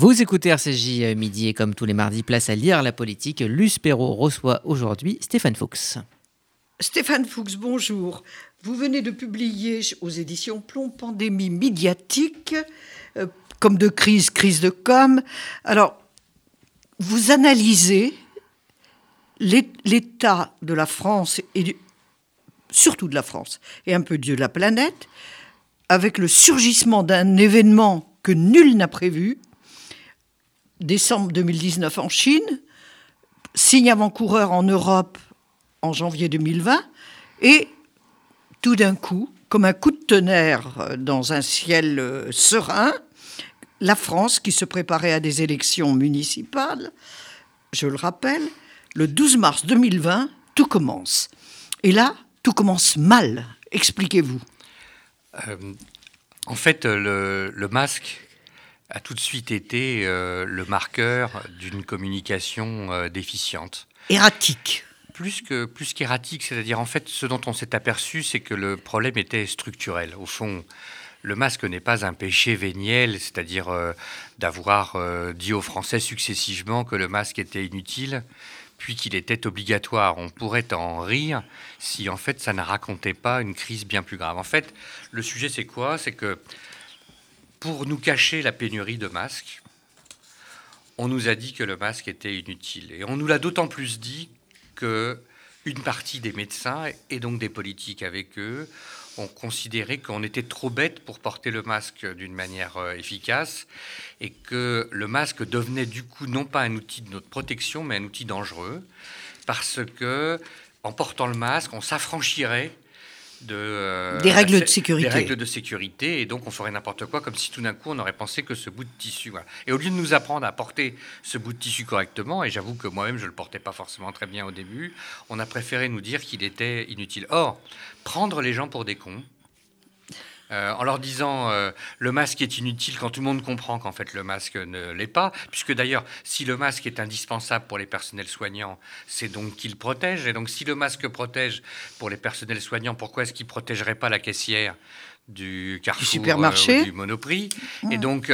Vous écoutez RCJ midi et comme tous les mardis, place à lire la politique. Luce Perrault reçoit aujourd'hui Stéphane Fuchs. Stéphane Fuchs, bonjour. Vous venez de publier aux éditions Plomb Pandémie médiatique, euh, comme de crise, crise de com. Alors, vous analysez l'état de la France et surtout de la France et un peu de la planète avec le surgissement d'un événement que nul n'a prévu, décembre 2019 en Chine, signe avant-coureur en Europe en janvier 2020, et tout d'un coup, comme un coup de tonnerre dans un ciel euh, serein, la France, qui se préparait à des élections municipales, je le rappelle, le 12 mars 2020, tout commence. Et là, tout commence mal. Expliquez-vous. Euh, en fait, le, masque a tout de suite été euh, le marqueur d'une communication euh, déficiente. Erratique. Plus que plus qu'erratique, c'est-à-dire en fait, ce dont on s'est aperçu, c'est que le problème était structurel. Au fond, le masque n'est pas un péché véniel, c'est-à-dire d'avoir dit aux Français successivement que le masque était inutile puis qu'il était obligatoire. On pourrait en rire si en fait ça ne racontait pas une crise bien plus grave. En fait, le sujet c'est quoi? C'est que pour nous cacher la pénurie de masques, on nous a dit que le masque était inutile. Et on nous l'a d'autant plus dit que une partie des médecins et donc des politiques avec eux ont considéré qu'on était trop bête pour porter le masque d'une manière euh, efficace et que le masque devenait du coup non pas un outil de notre protection, mais un outil dangereux, parce que en portant le masque, on s'affranchirait de, euh, des règles de sécurité. Des règles de sécurité, et donc on ferait n'importe quoi, comme si tout d'un coup on aurait pensé que ce bout de tissu. Et au lieu de nous apprendre à porter ce bout de tissu correctement, et j'avoue que moi-même je ne le portais pas forcément très bien au début, on a préféré nous dire qu'il était inutile. Or, prendre les gens pour des cons, euh, en leur disant euh, le masque est inutile quand tout le monde comprend qu'en fait le masque ne l'est pas, puisque d'ailleurs si le masque est indispensable pour les personnels soignants, c'est donc qu'il protège. Et donc si le masque protège pour les personnels soignants, pourquoi est-ce qu'il protégerait pas la caissière du Carrefour du supermarché, euh, du Monoprix? Et donc,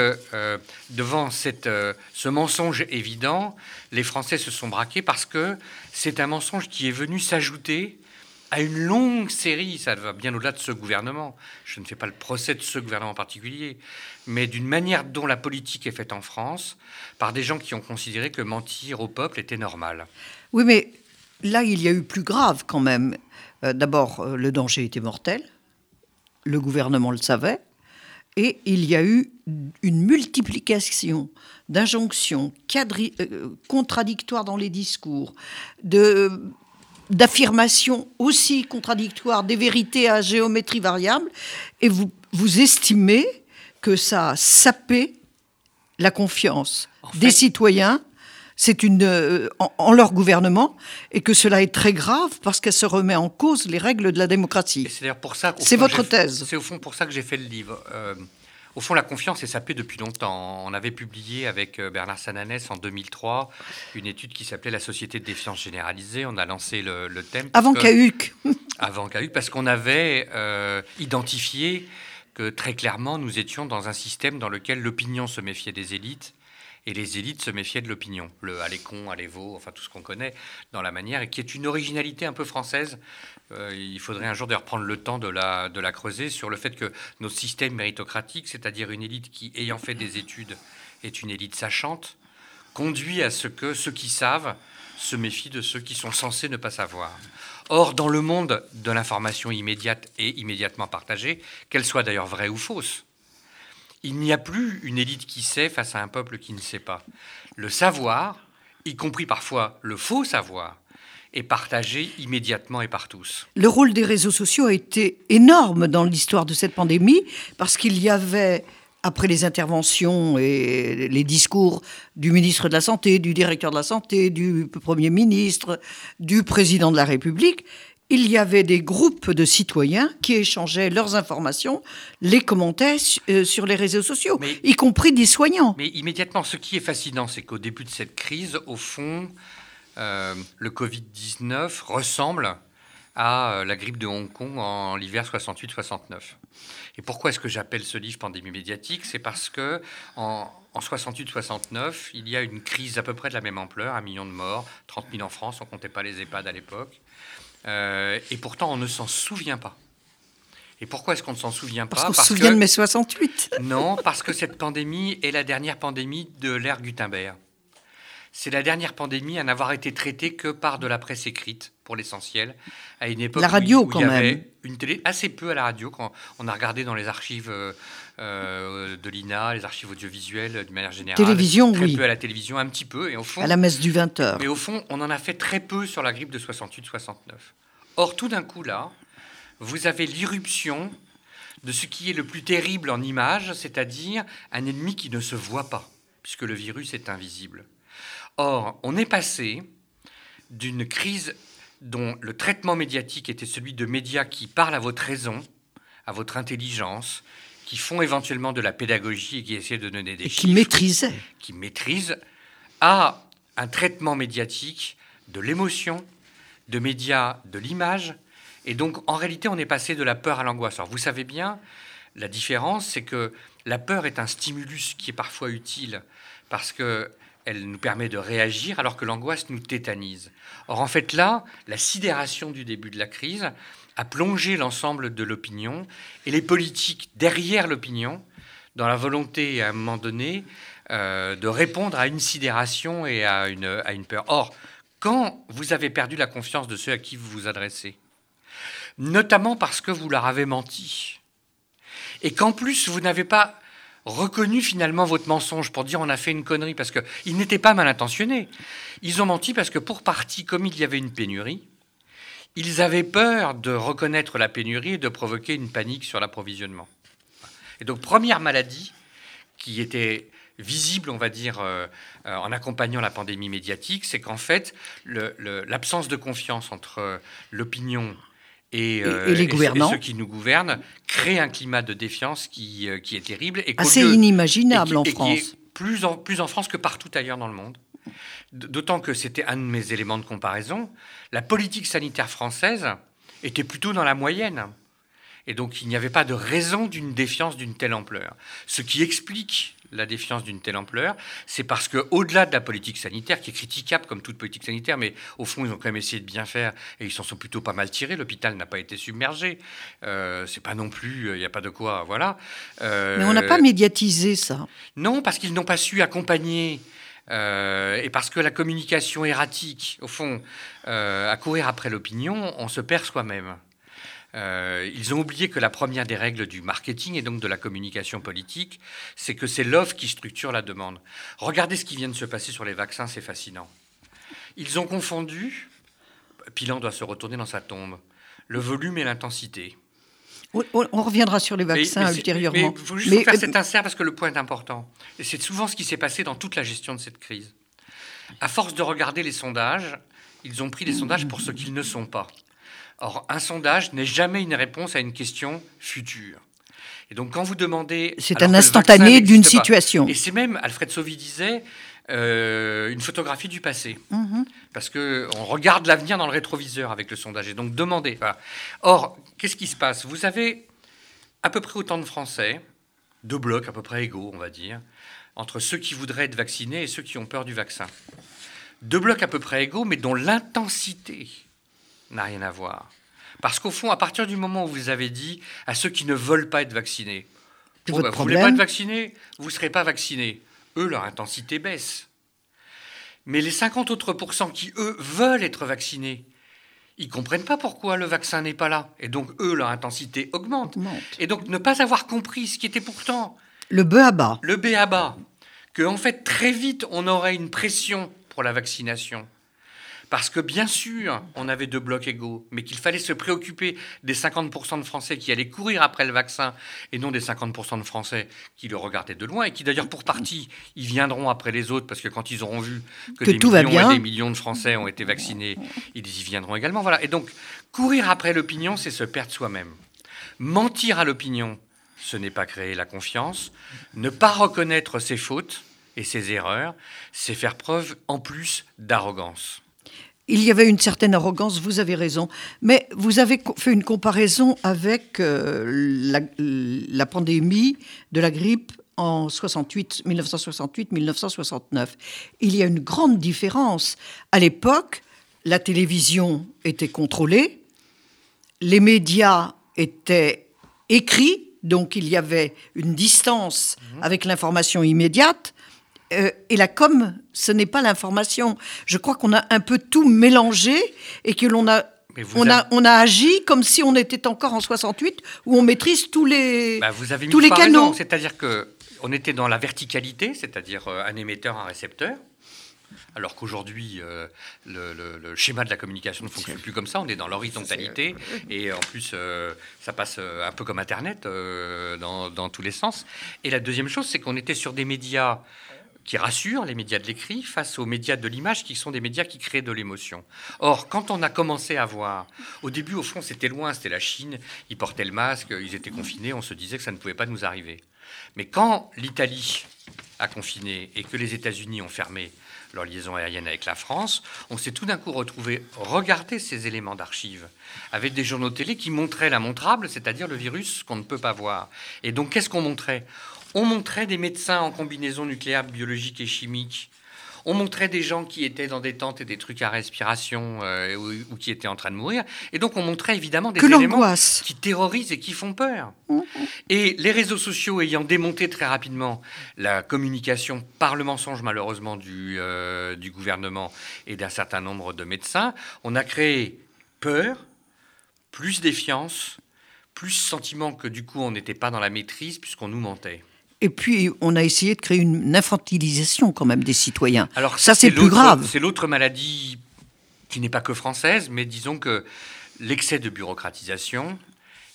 devant cette, ce mensonge évident, les Français se sont braqués parce que c'est un mensonge qui est venu s'ajouter à une longue série, ça va bien au-delà de ce gouvernement. Je ne fais pas le procès de ce gouvernement en particulier, mais d'une manière dont la politique est faite en France, par des gens qui ont considéré que mentir au peuple était normal. Oui, mais là, il y a eu plus grave quand même. Euh, d'abord, euh, le danger était mortel. Le gouvernement le savait. Et il y a eu une multiplication d'injonctions euh, contradictoires dans les discours, de d'affirmations aussi contradictoires, des vérités à géométrie variable, et vous, vous estimez que ça a sapé la confiance des citoyens c'est une euh, en, leur gouvernement et que cela est très grave parce qu'elle se remet en cause les règles de la démocratie. C'est votre thèse. C'est au fond pour ça que j'ai fait le livre. Euh, au fond, la confiance est sapée depuis longtemps. On avait publié avec euh, Bernard Sananès en 2003 une étude qui s'appelait La société de défiance généralisée. On a lancé le, thème. Avant Cahuc. avant Cahuc, parce qu'on avait euh, identifié que très clairement, nous étions dans un système dans lequel l'opinion se méfiait des élites et les élites se méfiaient de l'opinion. Le allez con, allez vaux, enfin tout ce qu'on connaît dans la manière, et qui est une originalité un peu française. Euh, il faudrait un jour d'ailleurs prendre le temps de la, de la creuser sur le fait que notre système méritocratique, c'est-à-dire une élite qui, ayant fait des études, est une élite sachante, conduit à ce que ceux qui savent se méfient de ceux qui sont censés ne pas savoir. Or, dans le monde de l'information immédiate et immédiatement partagée, qu'elle soit d'ailleurs vraie ou fausse, il n'y a plus une élite qui sait face à un peuple qui ne sait pas. Le savoir, y compris parfois le faux savoir, est partagé immédiatement et par tous. Le rôle des réseaux sociaux a été énorme dans l'histoire de cette pandémie parce qu'il y avait après les interventions et les discours du ministre de la Santé, du directeur de la Santé, du Premier ministre, du président de la République, il y avait des groupes de citoyens qui échangeaient leurs informations, les commentaient euh, sur les réseaux sociaux, y compris des soignants. Mais immédiatement, ce qui est fascinant, c'est qu'au début de cette crise, au fond, le Covid-19 ressemble à la grippe de Hong Kong en l'hiver 68-69. Et pourquoi est-ce que j'appelle ce livre Pandémie médiatique? C'est parce que en, 68-69, il y a une crise à peu près de la même ampleur, un million de morts, 30 000 en France, on ne comptait pas les EHPAD à l'époque. et pourtant, on ne s'en souvient pas. Et pourquoi est-ce qu'on ne s'en souvient pas? Parce qu'on se souvient de mai 68. Non, parce que cette pandémie est la dernière pandémie de l'ère Gutenberg. C'est la dernière pandémie à n'avoir été traitée que par de la presse écrite, pour l'essentiel, à une époque la radio, où, quand il y même. avait une télé assez peu à la radio. Quand on a regardé dans les archives euh, euh, de l'INA, les archives audiovisuelles d'une manière générale. Télévision, très oui. peu à la télévision, un petit peu. Et au fond, à la messe du 20h. Mais au fond, on en a fait très peu sur la grippe de 68-69. Or, tout d'un coup, là, vous avez l'irruption de ce qui est le plus terrible en image, c'est-à-dire un ennemi qui ne se voit pas, puisque le virus est invisible. Or, on est passé d'une crise dont le traitement médiatique était celui de médias qui parlent à votre raison, à votre intelligence, qui font éventuellement de la pédagogie et qui essaient de donner des et chiffres, qui maîtrisaient. qui maîtrisent, à un traitement médiatique de l'émotion, de médias de l'image. Et donc, en réalité, on est passé de la peur à l'angoisse. Alors, vous savez bien, la différence, c'est que la peur est un stimulus qui est parfois utile parce que elle nous permet de réagir, alors que l'angoisse nous tétanise. Or, en fait, là, la sidération du début de la crise a plongé l'ensemble de l'opinion et les politiques derrière l'opinion dans la volonté, à un moment donné, euh, de répondre à une sidération et à une, à une peur. Or, quand vous avez perdu la confiance de ceux à qui vous vous adressez, notamment parce que vous leur avez menti, et qu'en plus vous n'avez pas reconnu finalement votre mensonge pour dire on a fait une connerie, parce qu'ils n'étaient pas mal intentionnés. Ils ont menti parce que pour partie, comme il y avait une pénurie, ils avaient peur de reconnaître la pénurie et de provoquer une panique sur l'approvisionnement. Et donc première maladie qui était visible, on va dire, euh, euh, en accompagnant la pandémie médiatique, c'est qu'en fait, l'absence de confiance entre l'opinion et, et, les gouvernants. et, ceux qui nous gouvernent crée un climat de défiance qui, euh, qui est terrible. Et Assez lieu, inimaginable qui, en France. est plus en, plus en France que partout ailleurs dans le monde. D'autant que c'était un de mes éléments de comparaison. La politique sanitaire française était plutôt dans la moyenne. Et donc il n'y avait pas de raison d'une défiance d'une telle ampleur. Ce qui explique la défiance d'une telle ampleur, c'est parce que au-delà de la politique sanitaire, qui est critiquable comme toute politique sanitaire, mais au fond ils ont quand même essayé de bien faire et ils s'en sont plutôt pas mal tirés. L'hôpital n'a pas été submergé. Euh, c'est pas non plus, il n'y a pas de quoi, voilà. Euh, mais on n'a pas médiatisé ça. Non, parce qu'ils n'ont pas su accompagner. Euh, et parce que la communication erratique, au fond, euh, à courir après l'opinion, on se perd soi-même. Euh, ils ont oublié que la première des règles du marketing et donc de la communication politique, c'est que c'est l'offre qui structure la demande. Regardez ce qui vient de se passer sur les vaccins, c'est fascinant. Ils ont confondu, Pilan doit se retourner dans sa tombe, le volume et l'intensité. On, reviendra sur les vaccins mais, mais ultérieurement. Il faut juste mais, faire cet insert parce que le point est important. Et c'est souvent ce qui s'est passé dans toute la gestion de cette crise. À force de regarder les sondages, ils ont pris les sondages pour ce qu'ils ne sont pas. Or, un sondage n'est jamais une réponse à une question future. Et donc, quand vous demandez. C'est un instantané d'une situation. Et c'est même, Alfred Sauvy disait, euh, une photographie du passé. -hmm. Parce qu'on regarde l'avenir dans le rétroviseur avec le sondage. Et donc, demandez. Voilà. Or, qu'est-ce qui se passe? Vous avez à peu près autant de Français, deux blocs à peu près égaux, on va dire, entre ceux qui voudraient être vaccinés et ceux qui ont peur du vaccin. Deux blocs à peu près égaux, mais dont l'intensité n'a rien à voir. Parce qu'au fond, à partir du moment où vous avez dit à ceux qui ne veulent pas être vaccinés, bah, vous ne voulez pas être vaccinés, vous ne serez pas vaccinés. Eux, leur intensité baisse. Mais les 50 autres pourcents qui, eux, veulent être vaccinés, ils ne comprennent pas pourquoi le vaccin n'est pas là. Et donc, eux, leur intensité augmente. augmente. Et donc, ne pas avoir compris ce qui était pourtant... Le B à bas. Le B à bas. Que, en fait, très vite, on aurait une pression pour la vaccination. Parce que bien sûr, on avait deux blocs égaux, mais qu'il fallait se préoccuper des 50% de Français qui allaient courir après le vaccin et non des 50% de Français qui le regardaient de loin et qui d'ailleurs pour partie, ils viendront après les autres parce que quand ils auront vu que, que des tout millions va bien. et des millions de Français ont été vaccinés, ils y viendront également. Voilà. Et donc, courir après l'opinion, c'est se perdre soi-même. Mentir à l'opinion, ce n'est pas créer la confiance. Ne pas reconnaître ses fautes et ses erreurs, c'est faire preuve en plus d'arrogance. Il y avait une certaine arrogance, vous avez raison. Mais vous avez fait une comparaison avec la, la, pandémie de la grippe en 1968-1969. Il y a une grande différence. À l'époque, la télévision était contrôlée, les médias étaient écrits, donc il y avait une distance mhm. avec l'information immédiate. Euh, et la com, ce n'est pas l'information. Je crois qu'on a un peu tout mélangé et que l'on a on, a, on a agi comme si on était encore en 68, où on maîtrise tous les, bah, vous avez tous les canaux. C'est-à-dire que on était dans la verticalité, c'est-à-dire euh, un émetteur, un récepteur. Alors qu'aujourd'hui, euh, le, schéma de la communication ne fonctionne plus comme ça. On est dans l'horizontalité et en plus, euh, ça passe un peu comme Internet dans, dans, tous les sens. Et la deuxième chose, c'est qu'on était sur des médias qui rassurent, les médias de l'écrit, face aux médias de l'image, qui sont des médias qui créent de l'émotion. Or, quand on a commencé à voir, au début, au fond, c'était loin, c'était la Chine, ils portaient le masque, ils étaient confinés, on se disait que ça ne pouvait pas nous arriver. Mais quand l'Italie a confiné et que les États-Unis ont fermé leur liaison aérienne avec la France, on s'est tout d'un coup retrouvé regarder ces éléments d'archives avec des journaux télé qui montraient la montrable, c'est-à-dire le virus qu'on ne peut pas voir. Et donc, qu'est-ce qu'on montrait? On montrait des médecins en combinaison nucléaire, biologique et chimique on montrait des gens qui étaient dans des tentes et des trucs à respiration euh, ou, qui étaient en train de mourir. Et donc on montrait évidemment des éléments qui terrorisent et qui font peur. Mmh. Et les réseaux sociaux ayant démonté très rapidement la communication par le mensonge malheureusement du, euh, du gouvernement et d'un certain nombre de médecins, on a créé peur, plus défiance, plus sentiment que du coup on n'était pas dans la maîtrise puisqu'on nous mentait. Et puis, on a essayé de créer une infantilisation quand même des citoyens. Alors ça, c'est plus grave. C'est l'autre maladie qui n'est pas que française, mais disons que l'excès de bureaucratisation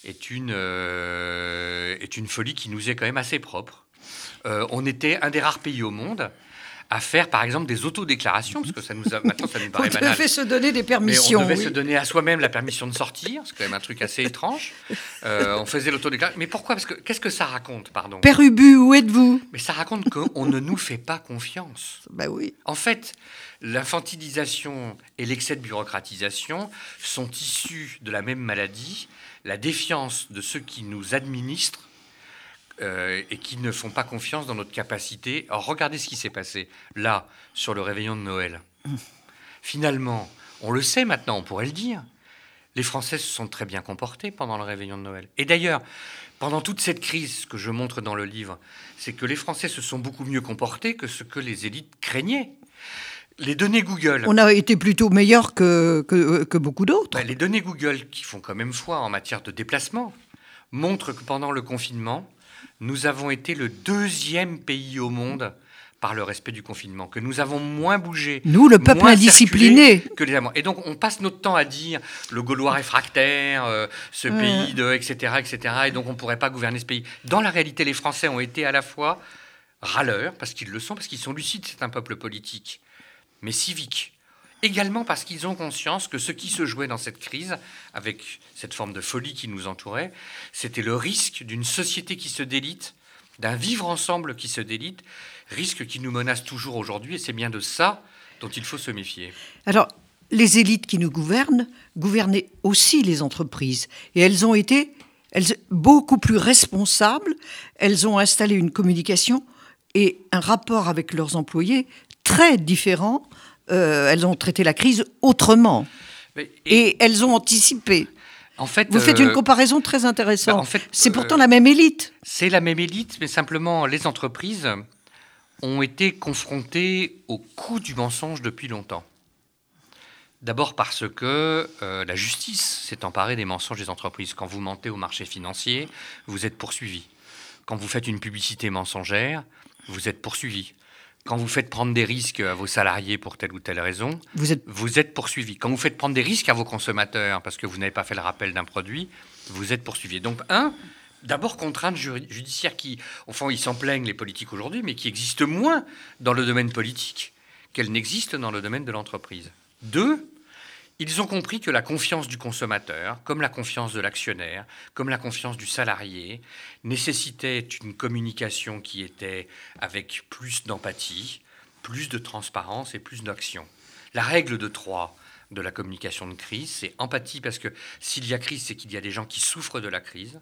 est une, euh, est une folie qui nous est quand même assez propre. Euh, on était un des rares pays au monde à faire, par exemple, des autodéclarations, parce que ça nous a, maintenant ça nous paraît on devait se donner des permissions. Mais on devait se donner à soi-même la permission de sortir, c'est quand même un truc assez étrange. Euh, on faisait l'autodéclaration. Mais pourquoi? Parce que qu'est-ce que ça raconte, pardon? Père Ubu, où êtes-vous? Mais ça raconte qu'on ne nous fait pas confiance. Bah oui. En fait, l'infantilisation et l'excès de bureaucratisation sont issus de la même maladie, la défiance de ceux qui nous administrent euh, et qui ne font pas confiance dans notre capacité. Alors regardez ce qui s'est passé là, sur le réveillon de Noël. Finalement, on le sait maintenant, on pourrait le dire, les Français se sont très bien comportés pendant le réveillon de Noël. Et d'ailleurs, pendant toute cette crise que je montre dans le livre, c'est que les Français se sont beaucoup mieux comportés que ce que les élites craignaient. Les données Google. On a été plutôt meilleur que, que, beaucoup d'autres. Ben, les données Google, qui font quand même foi en matière de déplacement, montrent que pendant le confinement, nous avons été le deuxième pays au monde par le respect du confinement, que nous avons moins bougé. Nous, le peuple indiscipliné. Que les Allemands. Et donc, on passe notre temps à dire le Gaulois réfractaire, euh, ce pays de, etc., etc. Et donc, on ne pourrait pas gouverner ce pays. Dans la réalité, les Français ont été à la fois râleurs, parce qu'ils le sont, parce qu'ils sont lucides, c'est un peuple politique, mais civique également parce qu'ils ont conscience que ce qui se jouait dans cette crise, avec cette forme de folie qui nous entourait, c'était le risque d'une société qui se délite, d'un vivre ensemble qui se délite, risque qui nous menace toujours aujourd'hui, et c'est bien de ça dont il faut se méfier. Alors, les élites qui nous gouvernent gouvernaient aussi les entreprises, et elles ont été beaucoup plus responsables, elles ont installé une communication et un rapport avec leurs employés très différent euh, elles ont traité la crise autrement. et, elles ont anticipé. En fait, Vous faites une euh, comparaison très intéressante. Bah, en fait, c'est pourtant la même élite. C'est la même élite, mais simplement les entreprises ont été confrontées au coût du mensonge depuis longtemps. D'abord parce que euh, la justice s'est emparée des mensonges des entreprises. Quand vous mentez au marché financier, vous êtes poursuivi. Quand vous faites une publicité mensongère, vous êtes poursuivi. Quand vous faites prendre des risques à vos salariés pour telle ou telle raison, vous êtes, vous êtes poursuivi. Quand vous faites prendre des risques à vos consommateurs parce que vous n'avez pas fait le rappel d'un produit, vous êtes poursuivi. Donc, un, d'abord contrainte judiciaire qui, au fond, ils s'en plaignent les politiques aujourd'hui, mais qui existe moins dans le domaine politique qu'elle n'existe dans le domaine de l'entreprise. Deux, ils ont compris que la confiance du consommateur, comme la confiance de l'actionnaire, comme la confiance du salarié, nécessitait une communication qui était avec plus d'empathie, plus de transparence et plus d'action. La règle de trois de la communication de crise. C'est empathie parce que s'il y a crise, c'est qu'il y a des gens qui souffrent de la crise.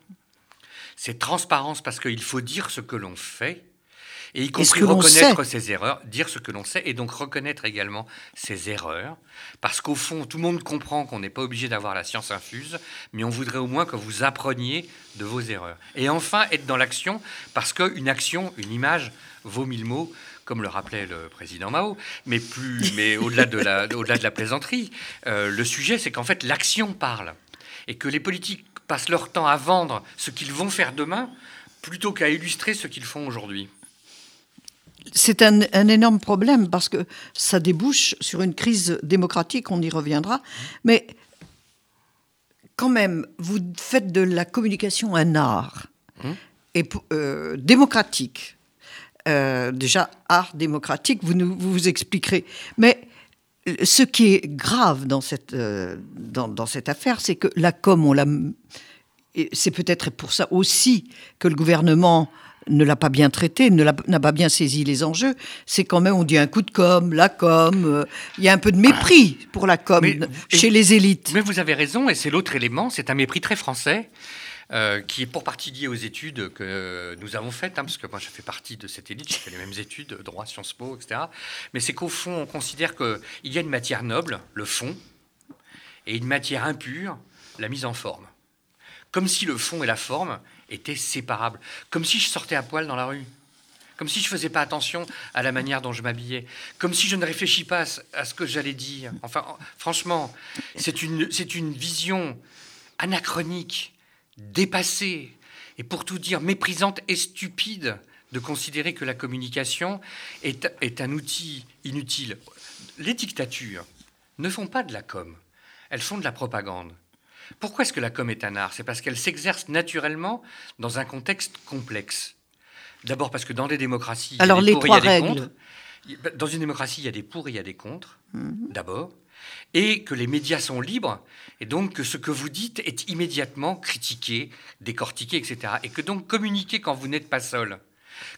C'est transparence parce qu'il faut dire ce que l'on fait. Et y compris reconnaître ses erreurs, dire ce que l'on sait, et donc reconnaître également ses erreurs. Parce qu'au fond, tout le monde comprend qu'on n'est pas obligé d'avoir la science infuse, mais on voudrait au moins que vous appreniez de vos erreurs. Et enfin, être dans l'action, parce qu'une action, une image, vaut mille mots comme le rappelait le président Mao, mais, plus, mais au-delà de, la, au-delà de la plaisanterie, euh, le sujet, c'est qu'en fait, l'action parle. Et que les politiques passent leur temps à vendre ce qu'ils vont faire demain plutôt qu'à illustrer ce qu'ils font aujourd'hui. C'est un, énorme problème parce que ça débouche sur une crise démocratique, on y reviendra. Mais quand même, vous faites de la communication un art et, euh, démocratique. Euh, déjà art démocratique, vous, nous, vous, expliquerez. Mais ce qui est grave dans cette, euh, dans, cette affaire, c'est que la com, on l'a. C'est peut-être pour ça aussi que le gouvernement ne l'a pas bien traité, n'a pas bien saisi les enjeux. C'est quand même, on dit un coup de com, la com. Euh, il y a un peu de mépris pour la com chez les élites. Mais vous avez raison, et c'est l'autre élément, c'est un mépris très français. Euh, qui est pour partie lié aux études que nous avons faites, hein, parce que moi je fais partie de cette élite, j'ai fait les mêmes études, droit, Sciences Po, etc. Mais c'est qu'au fond, on considère qu'il y a une matière noble, le fond, et une matière impure, la mise en forme. Comme si le fond et la forme étaient séparables. Comme si je sortais à poil dans la rue. Comme si je ne faisais pas attention à la manière dont je m'habillais. Comme si je ne réfléchis pas à ce que j'allais dire. Enfin, franchement, c'est une, une vision anachronique dépassée et pour tout dire méprisante et stupide de considérer que la communication est, est un outil inutile. Les dictatures ne font pas de la com, elles font de la propagande. Pourquoi est-ce que la com est un art? C'est parce qu'elle s'exerce naturellement dans un contexte complexe. D'abord parce que dans des démocraties, Alors, il y a des pour, il y a des contre. Dans une démocratie, il y a des pour et il y a des contre, mhm. d'abord et que les médias sont libres, et donc que ce que vous dites est immédiatement critiqué, décortiqué, etc. Et que donc communiquer quand vous n'êtes pas seul,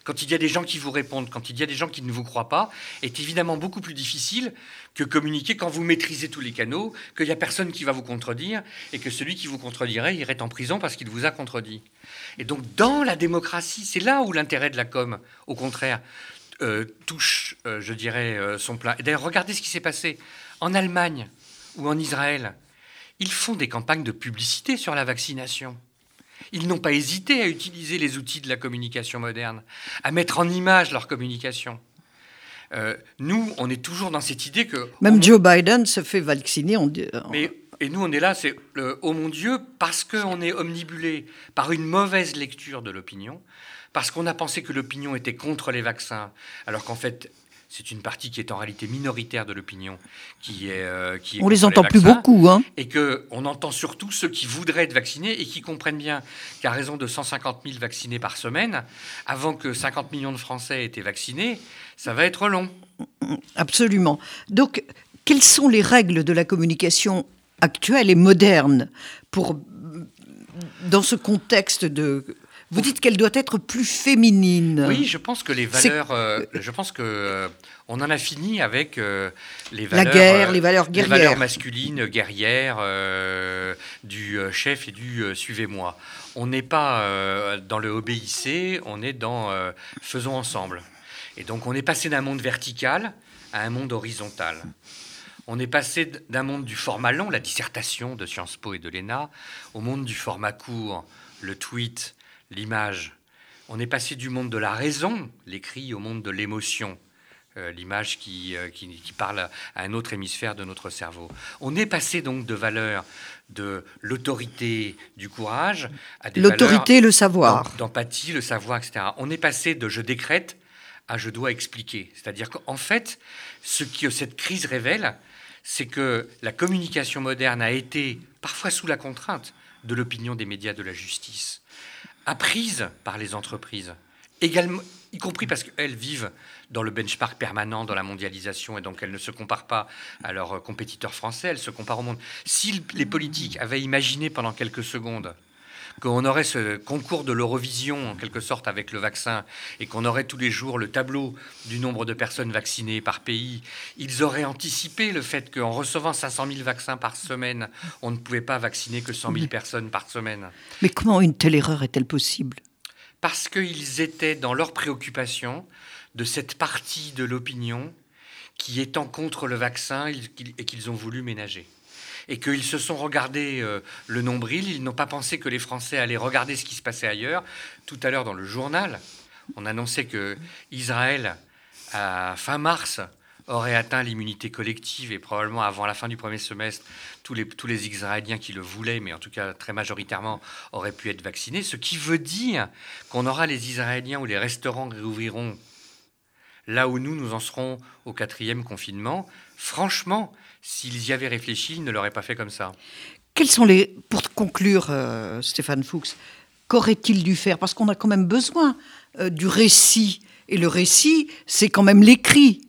quand il y a des gens qui vous répondent, quand il y a des gens qui ne vous croient pas, est évidemment beaucoup plus difficile que communiquer quand vous maîtrisez tous les canaux, qu'il n'y a personne qui va vous contredire, et que celui qui vous contredirait irait en prison parce qu'il vous a contredit. Et donc dans la démocratie, c'est là où l'intérêt de la com, au contraire, euh, touche, euh, je dirais, euh, son plein. Et d'ailleurs, regardez ce qui s'est passé en Allemagne ou en Israël, ils font des campagnes de publicité sur la vaccination. Ils n'ont pas hésité à utiliser les outils de la communication moderne, à mettre en image leur communication. Euh, nous, on est toujours dans cette idée que... Même Joe Biden se fait vacciner. On Mais, et nous, on est là, c'est oh mon Dieu, parce qu'on est omnibulé par une mauvaise lecture de l'opinion, parce qu'on a pensé que l'opinion était contre les vaccins, alors qu'en fait, c'est une partie qui est en réalité minoritaire de l'opinion, qui est, euh, qui on les entend plus beaucoup, hein. et que on entend surtout ceux qui voudraient être vaccinés et qui comprennent bien qu'à raison de 150 000 vaccinés par semaine, avant que 50 millions de Français aient été vaccinés, ça va être long. Absolument. Donc, quelles sont les règles de la communication actuelle et moderne pour dans ce contexte de vous dites qu'elle doit être plus féminine. Oui, je pense que les valeurs, euh, je pense que euh, on en a fini avec euh, les valeurs, la guerre, les valeurs guerrières, les valeurs masculines, guerrières, du chef et du suivez-moi. On n'est pas dans le obéissez, on est dans faisons ensemble. Et donc on est passé d'un monde vertical à un monde horizontal. On est passé d'un monde du format long, la dissertation de Sciences Po et de l'ENA, au monde du format court, le tweet, l'image. On est passé du monde de la raison, l'écrit, au monde de l'émotion, euh, l'image euh, qui, qui, parle à un autre hémisphère de notre cerveau. On est passé donc de valeurs de l'autorité, du courage, à des L'autorité, le savoir. D'empathie, le savoir, etc. On est passé de je décrète à je dois expliquer. C'est-à-dire qu'en fait, ce que cette crise révèle, c'est que la communication moderne a été, parfois sous la contrainte, de l'opinion des médias de la justice apprises par les entreprises, également, y compris parce qu'elles vivent dans le benchmark permanent, dans la mondialisation, et donc elles ne se comparent pas à leurs compétiteurs français, elles se comparent au monde. Si les politiques avaient imaginé pendant quelques secondes qu'on aurait ce concours de l'Eurovision en quelque sorte avec le vaccin et qu'on aurait tous les jours le tableau du nombre de personnes vaccinées par pays, ils auraient anticipé le fait qu'en recevant 500 000 vaccins par semaine, on ne pouvait pas vacciner que 100 000 personnes par semaine. Mais comment une telle erreur est-elle possible? Parce qu'ils étaient dans leur préoccupation de cette partie de l'opinion qui étant contre le vaccin et qu'ils ont voulu ménager et qu'ils se sont regardés euh, le nombril. Ils n'ont pas pensé que les Français allaient regarder ce qui se passait ailleurs. Tout à l'heure, dans le journal, on annonçait que Israël, à fin mars, aurait atteint l'immunité collective et probablement avant la fin du premier semestre, tous les, tous les Israéliens qui le voulaient, mais en tout cas très majoritairement, auraient pu être vaccinés. Ce qui veut dire qu'on aura les Israéliens où les restaurants réouvriront là où nous, nous en serons au quatrième confinement. Franchement, s'ils y avaient réfléchi, ils ne l'auraient pas fait comme ça. Quels sont les. Pour conclure, euh, Stéphane Fuchs, qu'aurait-il dû faire? Parce qu'on a quand même besoin euh, du récit. Et le récit, c'est quand même l'écrit.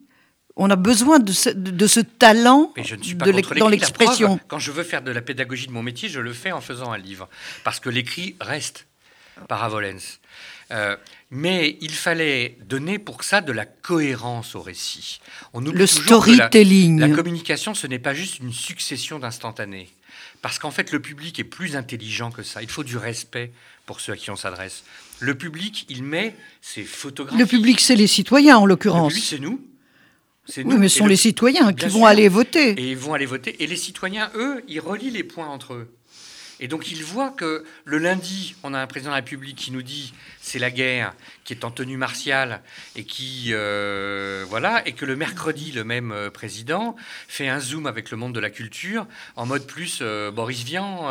On a besoin de ce, de, ce talent Mais je ne suis pas de dans l'expression. Quand je veux faire de la pédagogie de mon métier, je le fais en faisant un livre. Parce que l'écrit reste paravolens. Euh, mais il fallait donner pour ça de la cohérence au récit. On le storytelling. La, la, communication, ce n'est pas juste une succession d'instantanés. Parce qu'en fait, le public est plus intelligent que ça. Il faut du respect pour ceux à qui on s'adresse. Le public, il met ses photographies. Le public, c'est les citoyens, en l'occurrence. Le public, c'est nous. Oui, nous. mais ce sont les citoyens qui vont aller voter. Et ils vont aller voter. Et les citoyens, eux, ils relient les points entre eux. Et donc il voit que le lundi, on a un président de la République qui nous dit c'est la guerre, qui est en tenue martiale et qui euh, voilà, et que le mercredi le même euh, président fait un zoom avec le monde de la culture en mode plus euh, Boris Vian,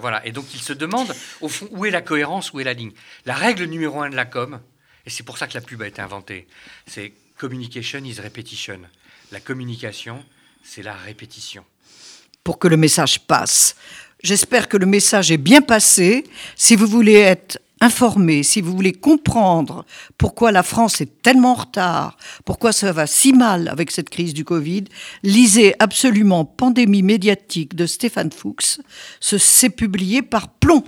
voilà. Et donc il se demande au fond où est la cohérence, où est la ligne? La règle numéro un de la com, et c'est pour ça que la pub a été inventée, c'est communication is repetition. La communication, c'est la répétition. Pour que le message passe. J'espère que le message est bien passé. Si vous voulez être informé, si vous voulez comprendre pourquoi la France est tellement en retard, pourquoi ça va si mal avec cette crise du Covid, lisez absolument Pandémie médiatique de Stéphane Fuchs. C'est publié par Plomb.